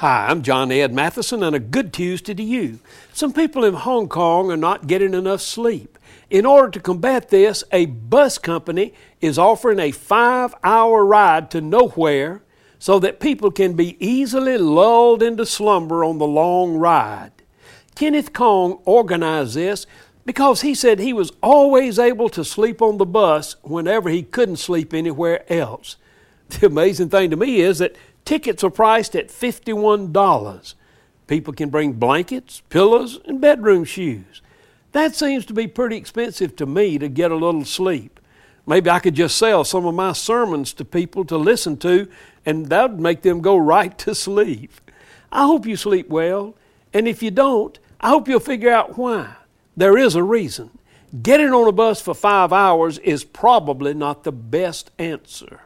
Hi, I'm John Ed Matheson, and a good Tuesday to you. Some people in Hong Kong are not getting enough sleep. In order to combat this, a bus company is offering a five hour ride to nowhere so that people can be easily lulled into slumber on the long ride. Kenneth Kong organized this because he said he was always able to sleep on the bus whenever he couldn't sleep anywhere else. The amazing thing to me is that Tickets are priced at $51. People can bring blankets, pillows, and bedroom shoes. That seems to be pretty expensive to me to get a little sleep. Maybe I could just sell some of my sermons to people to listen to, and that would make them go right to sleep. I hope you sleep well, and if you don't, I hope you'll figure out why. There is a reason. Getting on a bus for five hours is probably not the best answer.